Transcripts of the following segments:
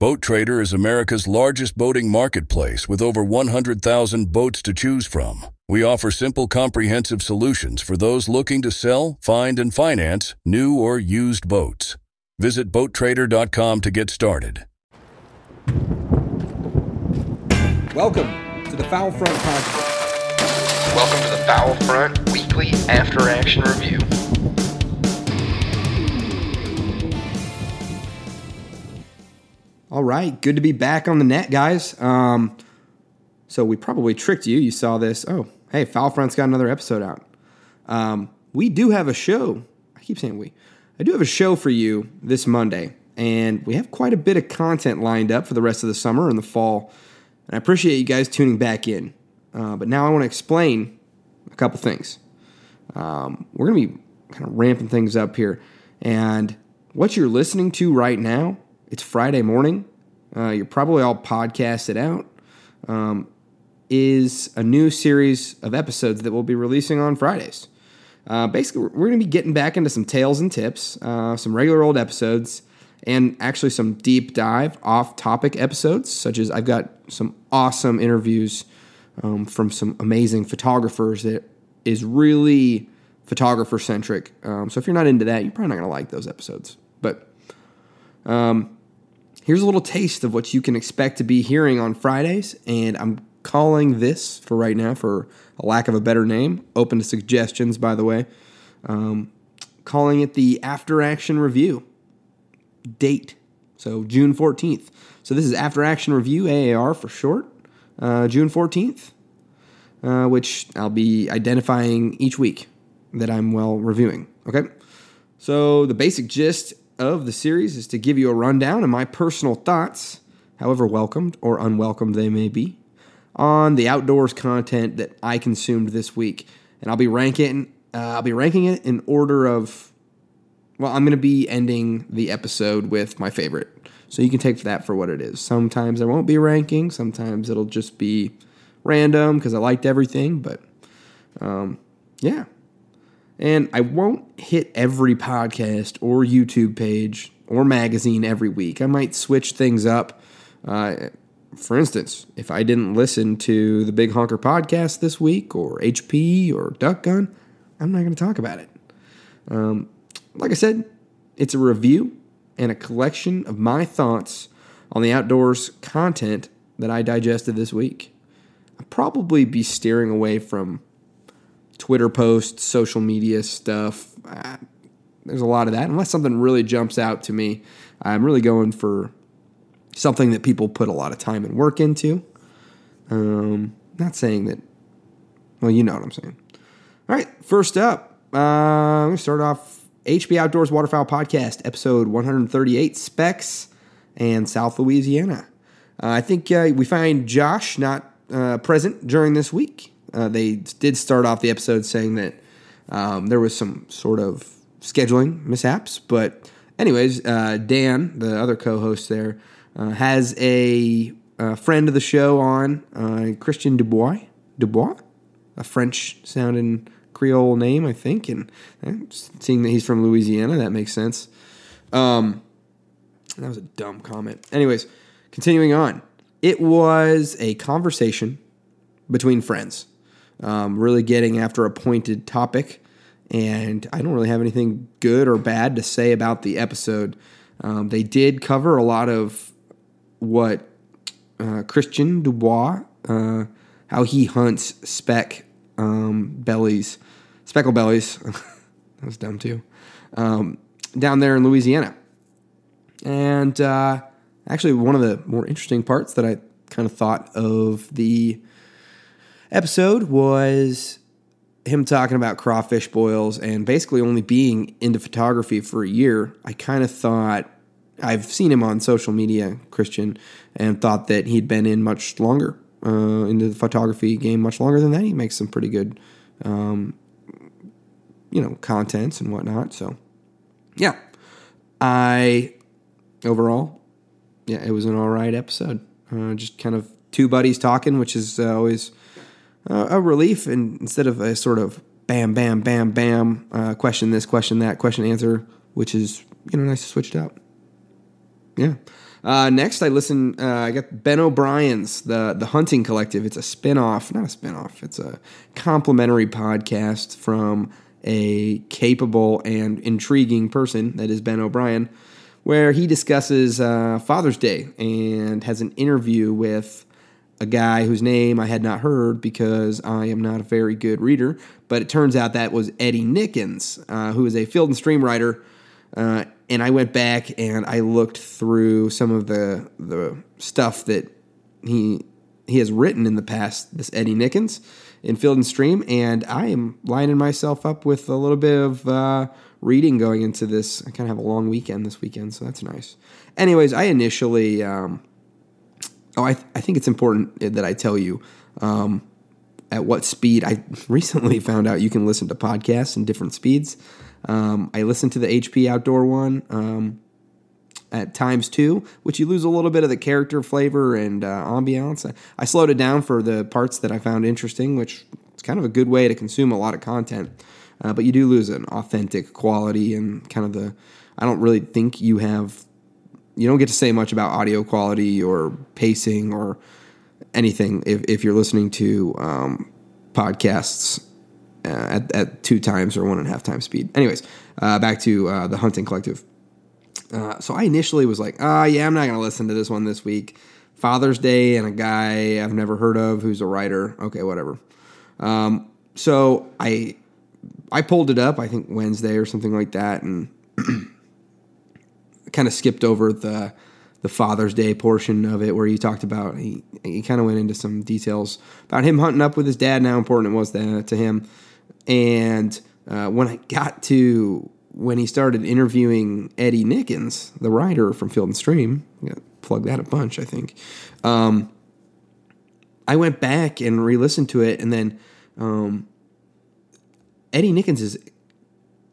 Boat Trader is America's largest boating marketplace with over 100,000 boats to choose from. We offer simple, comprehensive solutions for those looking to sell, find, and finance new or used boats. Visit BoatTrader.com to get started. Welcome to the Foul Front Podcast. Welcome to the Foul Front Weekly After Action Review. All right, good to be back on the net, guys. Um, so we probably tricked you. You saw this. Oh, hey, Foul Front's got another episode out. Um, we do have a show. I keep saying we. I do have a show for you this Monday, and we have quite a bit of content lined up for the rest of the summer and the fall. And I appreciate you guys tuning back in. Uh, but now I want to explain a couple things. Um, we're going to be kind of ramping things up here. And what you're listening to right now, it's Friday morning. Uh, you're probably all podcasted out. Um, is a new series of episodes that we'll be releasing on Fridays. Uh, basically, we're going to be getting back into some tales and tips, uh, some regular old episodes, and actually some deep dive off topic episodes, such as I've got some awesome interviews um, from some amazing photographers that is really photographer centric. Um, so if you're not into that, you're probably not going to like those episodes. But um, here's a little taste of what you can expect to be hearing on Fridays, and I'm calling this for right now, for a lack of a better name, open to suggestions, by the way, um, calling it the After Action Review date. So June 14th. So this is After Action Review, AAR for short, uh, June 14th, uh, which I'll be identifying each week that I'm well reviewing. Okay. So the basic gist of the series is to give you a rundown of my personal thoughts, however welcomed or unwelcomed they may be, on the outdoors content that I consumed this week, and I'll be ranking. Uh, I'll be ranking it in order of. Well, I'm going to be ending the episode with my favorite, so you can take that for what it is. Sometimes there won't be ranking. Sometimes it'll just be random because I liked everything. But um, yeah, and I won't hit every podcast or YouTube page or magazine every week. I might switch things up. Uh, for instance, if I didn't listen to the Big Honker podcast this week or HB or Duck Gun, I'm not going to talk about it. Um, like I said, it's a review and a collection of my thoughts on the outdoors content that I digested this week. I'll probably be steering away from Twitter posts, social media stuff. Uh, there's a lot of that. Unless something really jumps out to me, I'm really going for something that people put a lot of time and work into. Um, not saying that, well, you know what I'm saying. All right, first up, uh, I'm going to start off HB Outdoors Waterfowl Podcast, episode 138 Specs and South Louisiana. Uh, I think uh, we find Josh not uh, present during this week. Uh, they did start off the episode saying that um, there was some sort of scheduling mishaps, but anyways, uh, Dan, the other co-host there, uh, has a, a, friend of the show on, uh, Christian Dubois, Dubois, a French-sounding Creole name, I think, and uh, seeing that he's from Louisiana, that makes sense. Um, that was a dumb comment. Anyways, continuing on, it was a conversation between friends um, really getting after a pointed topic. And I don't really have anything good or bad to say about the episode. Um, they did cover a lot of what uh, Christian Dubois, uh, how he hunts speck um, bellies, speckle bellies. that was dumb too. Um, down there in Louisiana. And uh, actually, one of the more interesting parts that I kind of thought of the episode was him talking about crawfish boils and basically only being into photography for a year. I kind of thought I've seen him on social media, Christian, and thought that he'd been in much longer uh, into the photography game, much longer than that. He makes some pretty good, um, you know, contents and whatnot. So, yeah, I overall, yeah, it was an all right episode. Uh, just kind of two buddies talking, which is uh, always uh, a relief, and instead of a sort of bam, bam, bam, bam, uh, question this, question that, question answer, which is you know nice to switch it up. Yeah. Uh, next, I listen. Uh, I got Ben O'Brien's the the Hunting Collective. It's a spinoff, not a spinoff. It's a complimentary podcast from a capable and intriguing person that is Ben O'Brien, where he discusses uh, Father's Day and has an interview with a guy whose name I had not heard because I am not a very good reader. But it turns out that was Eddie Nickens, uh, who is a Field and Stream writer. Uh, and I went back and I looked through some of the the stuff that he he has written in the past. This Eddie Nickens in Field and Stream, and I am lining myself up with a little bit of uh, reading going into this. I kind of have a long weekend this weekend, so that's nice. Anyways, I initially. Um, oh, I, th- I think it's important that I tell you um, at what speed. I recently found out you can listen to podcasts in different speeds. Um, I listened to the HB Outdoor one um, at times two, which you lose a little bit of the character flavor and uh, ambiance. I, I, slowed it down for the parts that I found interesting, which is kind of a good way to consume a lot of content. Uh, but you do lose an authentic quality and kind of the. I don't really think you have. You don't get to say much about audio quality or pacing or anything if, if you're listening to um, podcasts uh, at, at two times or one and a half times speed. Anyways, uh, back to uh, the Hunting Collective. Uh, so I initially was like, ah, oh, yeah, I'm not going to listen to this one this week. Father's Day and a guy I've never heard of who's a writer. Okay, whatever. Um, so I I pulled it up, I think Wednesday or something like that, and kind of skipped over the the Father's Day portion of it where he talked about he he kind of went into some details about him hunting up with his dad and how important it was to, to him. And uh, when I got to when he started interviewing Eddie Nickens, the writer from Field and Stream, plug that a bunch, I think. Um, I went back and re-listened to it, and then um, Eddie Nickens is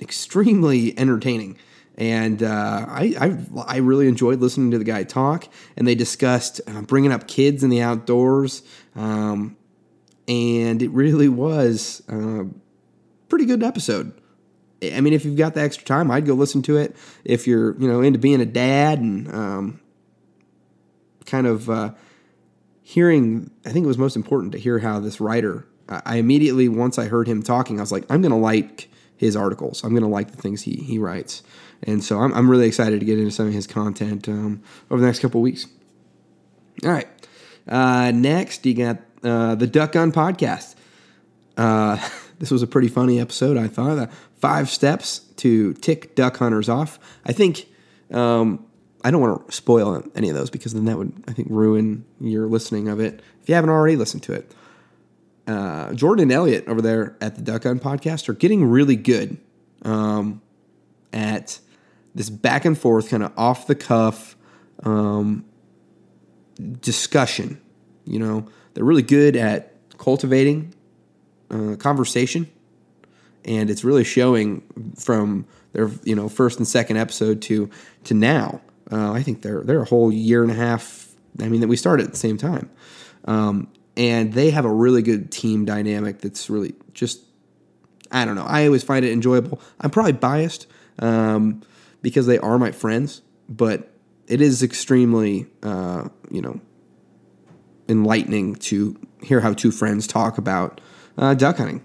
extremely entertaining, and uh, I, I, I really enjoyed listening to the guy talk. And they discussed uh, bringing up kids in the outdoors, um, and it really was. Uh, pretty good episode. I mean, if you've got the extra time, I'd go listen to it. If you're, you know, into being a dad and um, kind of uh, hearing, I think it was most important to hear how this writer. I immediately, once I heard him talking, I was like, I'm going to like his articles. I'm going to like the things he he writes, and so I'm I'm really excited to get into some of his content um, over the next couple weeks. All right, uh, next you got uh, the Duck Gun podcast. Uh, This was a pretty funny episode, I thought. Uh, five steps to tick duck hunters off. I think um, I don't want to spoil any of those because then that would, I think, ruin your listening of it if you haven't already listened to it. Uh, Jordan and Elliot over there at the Duck Gun podcast are getting really good um, at this back and forth, kind of off the cuff um, discussion. You know, they're really good at cultivating uh, conversation, and it's really showing from their you know first and second episode to to now. Uh, I think they're they're a whole year and a half. I mean that we started at the same time, um, and they have a really good team dynamic. That's really just I don't know. I always find it enjoyable. I'm probably biased um, because they are my friends, but it is extremely uh, you know enlightening to hear how two friends talk about uh, duck hunting,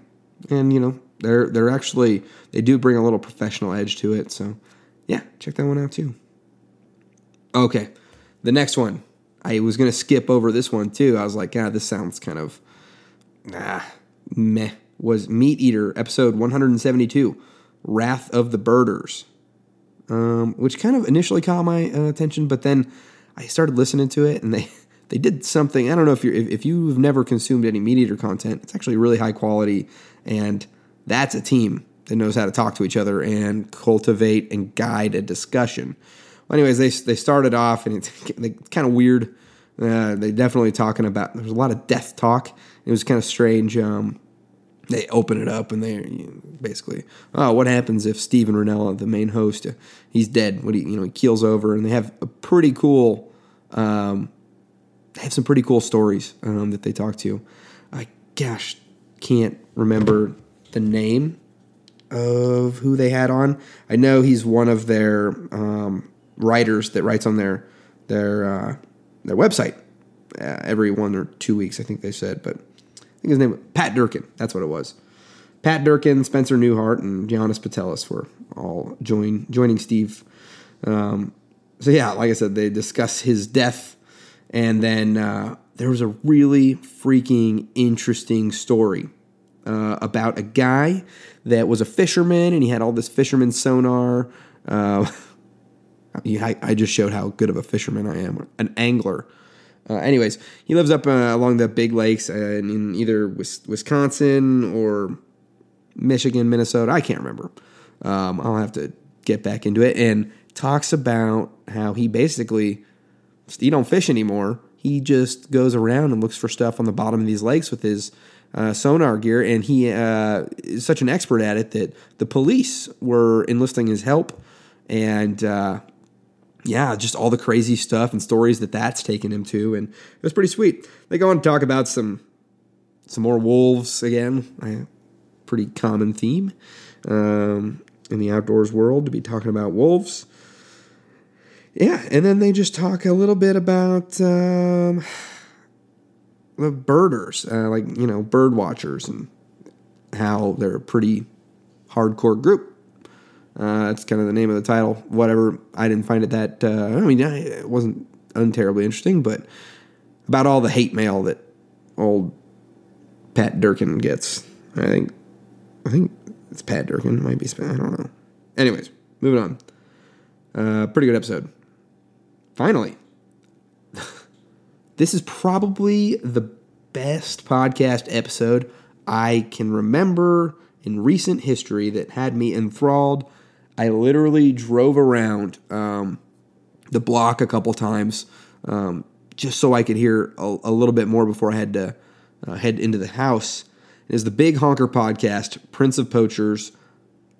and you know they're they're actually they do bring a little professional edge to it. So yeah, check that one out too. Okay, the next one I was gonna skip over this one too. I was like, God, this sounds kind of nah, meh. Was Meat Eater episode 172, Wrath of the Birders, um, which kind of initially caught my uh, attention, but then I started listening to it, and they they did something. I don't know if you if, if you've never consumed any Meat Eater content, it's actually really high quality, and that's a team that knows how to talk to each other and cultivate and guide a discussion. Well, anyways, they they started off, and it's kind of weird. Uh, they definitely talking about. There's a lot of death talk. It was kind of strange. Um, they open it up and they you know, basically, oh, what happens if Steven Rinella, the main host, he's dead? What he you know he keels over, and they have a pretty cool. Um, they have some pretty cool stories um, that they talk to. I gosh can't remember the name of who they had on. I know he's one of their um, writers that writes on their their uh, their website uh, every one or two weeks. I think they said, but think his name was Pat Durkin. That's what it was. Pat Durkin, Spencer Neuharth, and Janis Putelis were all join joining Steve. Um, so yeah, like I said, they discuss his death, and then uh, there was a really freaking interesting story uh, about a guy that was a fisherman, and he had all this fisherman sonar. Uh, I, I just showed how good of a fisherman I am, an angler. Uh, anyways, he lives up uh, along the big lakes uh, in either Wisconsin or Michigan, Minnesota. I can't remember. Um, I'll have to get back into it. And talks about how he basically he don't fish anymore. He just goes around and looks for stuff on the bottom of these lakes with his uh, sonar gear, and he uh, is such an expert at it that the police were enlisting his help. And uh, yeah, just all the crazy stuff and stories that that's taken him to, and it was pretty sweet. They go on to talk about some some more wolves again, a pretty common theme um, in the outdoors world to be talking about wolves. Yeah, and then they just talk a little bit about um, the birders, uh, like you know, bird watchers, and how they're a pretty hardcore group. Uh, that's kind of the name of the title. Whatever. I didn't find it that. Uh, I mean, it wasn't unterribly interesting, but about all the hate mail that old Pat Durkin gets. I think. I think it's Pat Durkin. It might be. I don't know. Anyways, moving on. Uh, pretty good episode. Finally, this is probably the best podcast episode I can remember in recent history that had me enthralled I literally drove around um, the block a couple times um, just so I could hear a, a, little bit more before I had to uh, head into the house. It is the Big Honker Podcast, Prince of Poachers,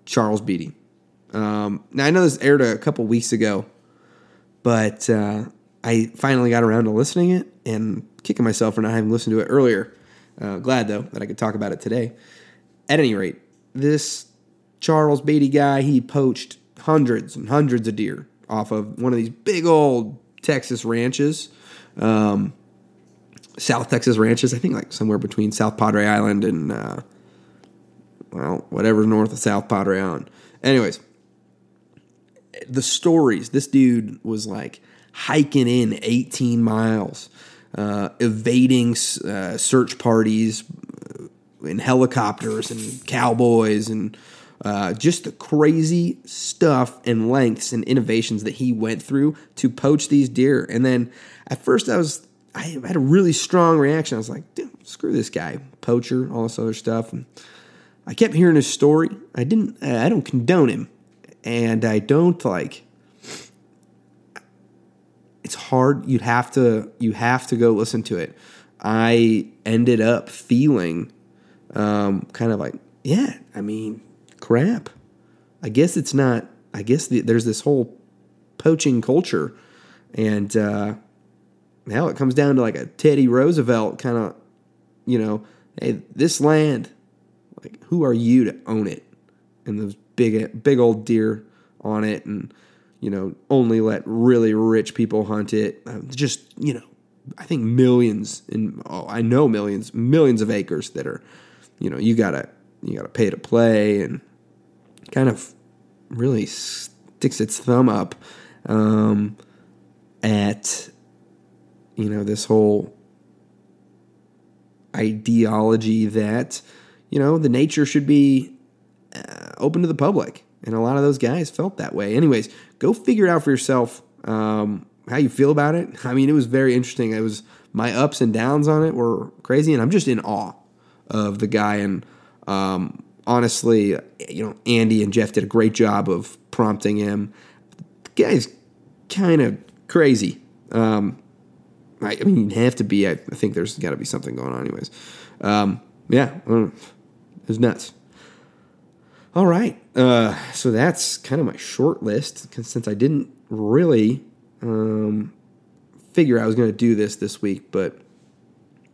Charles Beatty. Um, now, I know this aired a couple weeks ago, but uh, I finally got around to listening it and kicking myself for not having listened to it earlier. Uh, glad, though, that I could talk about it today. At any rate, this Charles Beatty guy, he poached hundreds and hundreds of deer off of one of these big old Texas ranches, um, South Texas ranches. I think like somewhere between South Padre Island and uh, well, whatever's north of South Padre Island. Anyways, the stories. This dude was like hiking in 18 miles, uh, evading uh, search parties in helicopters and cowboys and uh, just the crazy stuff and lengths and innovations that he went through to poach these deer. And then at first, I was I had a really strong reaction. I was like, dude, screw this guy, poacher, all this other stuff. And I kept hearing his story. I didn't. I don't condone him, and I don't like. It's hard. You'd have to. You have to go listen to it. I ended up feeling, um, kind of like, yeah. I mean, crap. I guess it's not. I guess the, there's this whole poaching culture, and uh, now it comes down to like a Teddy Roosevelt kind of, you know, hey, this land, like who are you to own it? And those big, big old deer on it, and you know, only let really rich people hunt it. Uh, just you know, I think millions and oh, I know millions, millions of acres that are, you know, you gotta you gotta pay to play and kind of really sticks its thumb up um, at you know, this whole ideology that, you know, the nature should be uh, open to the public. And a lot of those guys felt that way. Anyways, go figure it out for yourself um, how you feel about it. I mean, it was very interesting. It was my ups and downs on it were crazy, and I'm just in awe of the guy. And um, honestly, you know, Andy and Jeff did a great job of prompting him. The guy's kind of crazy. Um, I, I, mean, have to be. I, I think there's got to be something going on, anyways. Um, yeah, it was nuts. All right, uh, so that's kind of my short list. Since I didn't really um, figure I was going to do this this week, but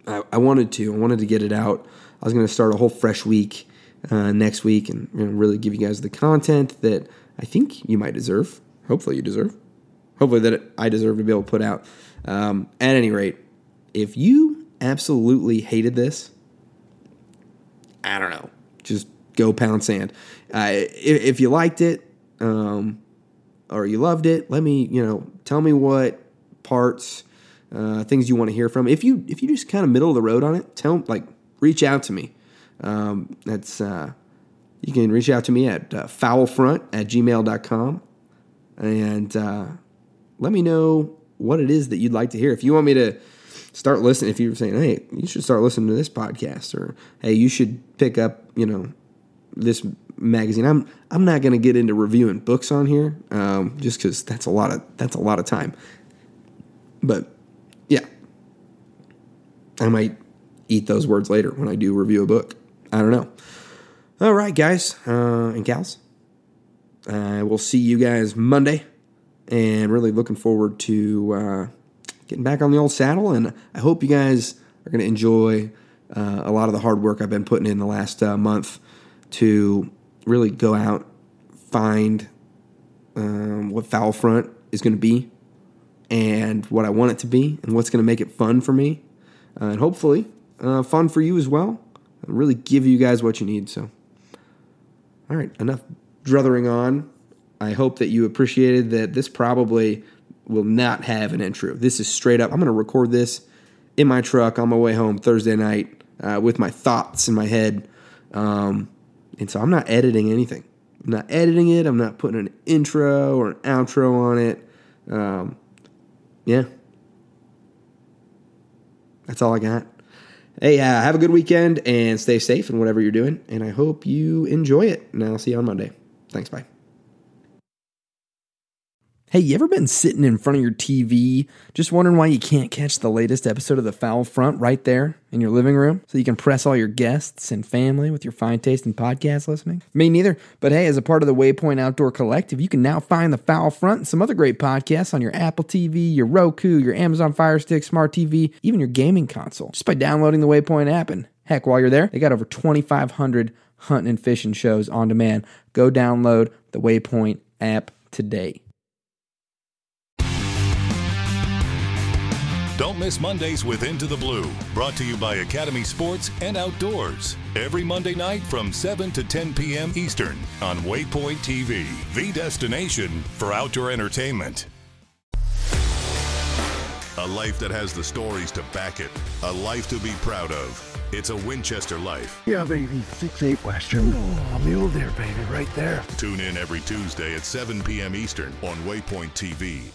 I, I, wanted to. I wanted to get it out. I was going to start a whole fresh week uh, next week and you know, really give you guys the content that I think you might deserve. Hopefully, you deserve. Hopefully, that I deserve to be able to put out. Um, at any rate, if you absolutely hated this, I don't know. Just go pound sand. Uh, if, if, you liked it um, or you loved it, let me you know tell me what parts, uh, things you want to hear from. If you if you just kind of middle of the road on it, tell like reach out to me. Um, that's uh, you can reach out to me at uh, foulfront at gmail.com and uh, let me know what it is that you'd like to hear. If you want me to start listening, if you're saying, hey, you should start listening to this podcast, or hey, you should pick up, you know, this magazine. I'm I'm not going to get into reviewing books on here, um, just because that's a lot of that's a lot of time. But yeah, I might eat those words later when I do review a book. I don't know. All right, guys uh, and gals. Uh, we'll see you guys Monday, and really looking forward to uh, getting back on the old saddle. And I hope you guys are going to enjoy uh, a lot of the hard work I've been putting in the last uh, month to really go out, find um, what Foul Front is going to be, and what I want it to be, and what's going to make it fun for me, uh, and hopefully uh, fun for you as well. Really give you guys what you need. So, all right, enough druthering on. I hope that you appreciated that this probably will not have an intro. This is straight up. I'm going to record this in my truck on my way home Thursday night uh, with my thoughts in my head. Um, and so I'm not editing anything. I'm not editing it. I'm not putting an intro or an outro on it. Um, yeah. That's all I got. Hey, uh, have a good weekend and stay safe in whatever you're doing. And I hope you enjoy it. And I'll see you on Monday. Thanks. Bye. Hey, you ever been sitting in front of your TV just wondering why you can't catch the latest episode of The Foul Front right there in your living room so you can press all your guests and family with your fine taste in podcast listening? Me neither. But hey, as a part of the Waypoint Outdoor Collective, you can now find The Foul Front and some other great podcasts on your Apple TV, your Roku, your Amazon Fire Stick, Smart TV, even your gaming console just by downloading the Waypoint app. And heck, while you're there, they got over 2,500 hunting and fishing shows on demand. Go download the Waypoint app today. Don't miss Mondays with Into the Blue, brought to you by Academy Sports and Outdoors. Every Monday night from 7 to 10 p.m. Eastern on Waypoint TV, the destination for outdoor entertainment. A life that has the stories to back it, a life to be proud of. It's a Winchester life. Yeah, baby. 6-8 Western. Oh, mule deer, baby, right there. Tune in every Tuesday at 7 p.m. Eastern on Waypoint TV.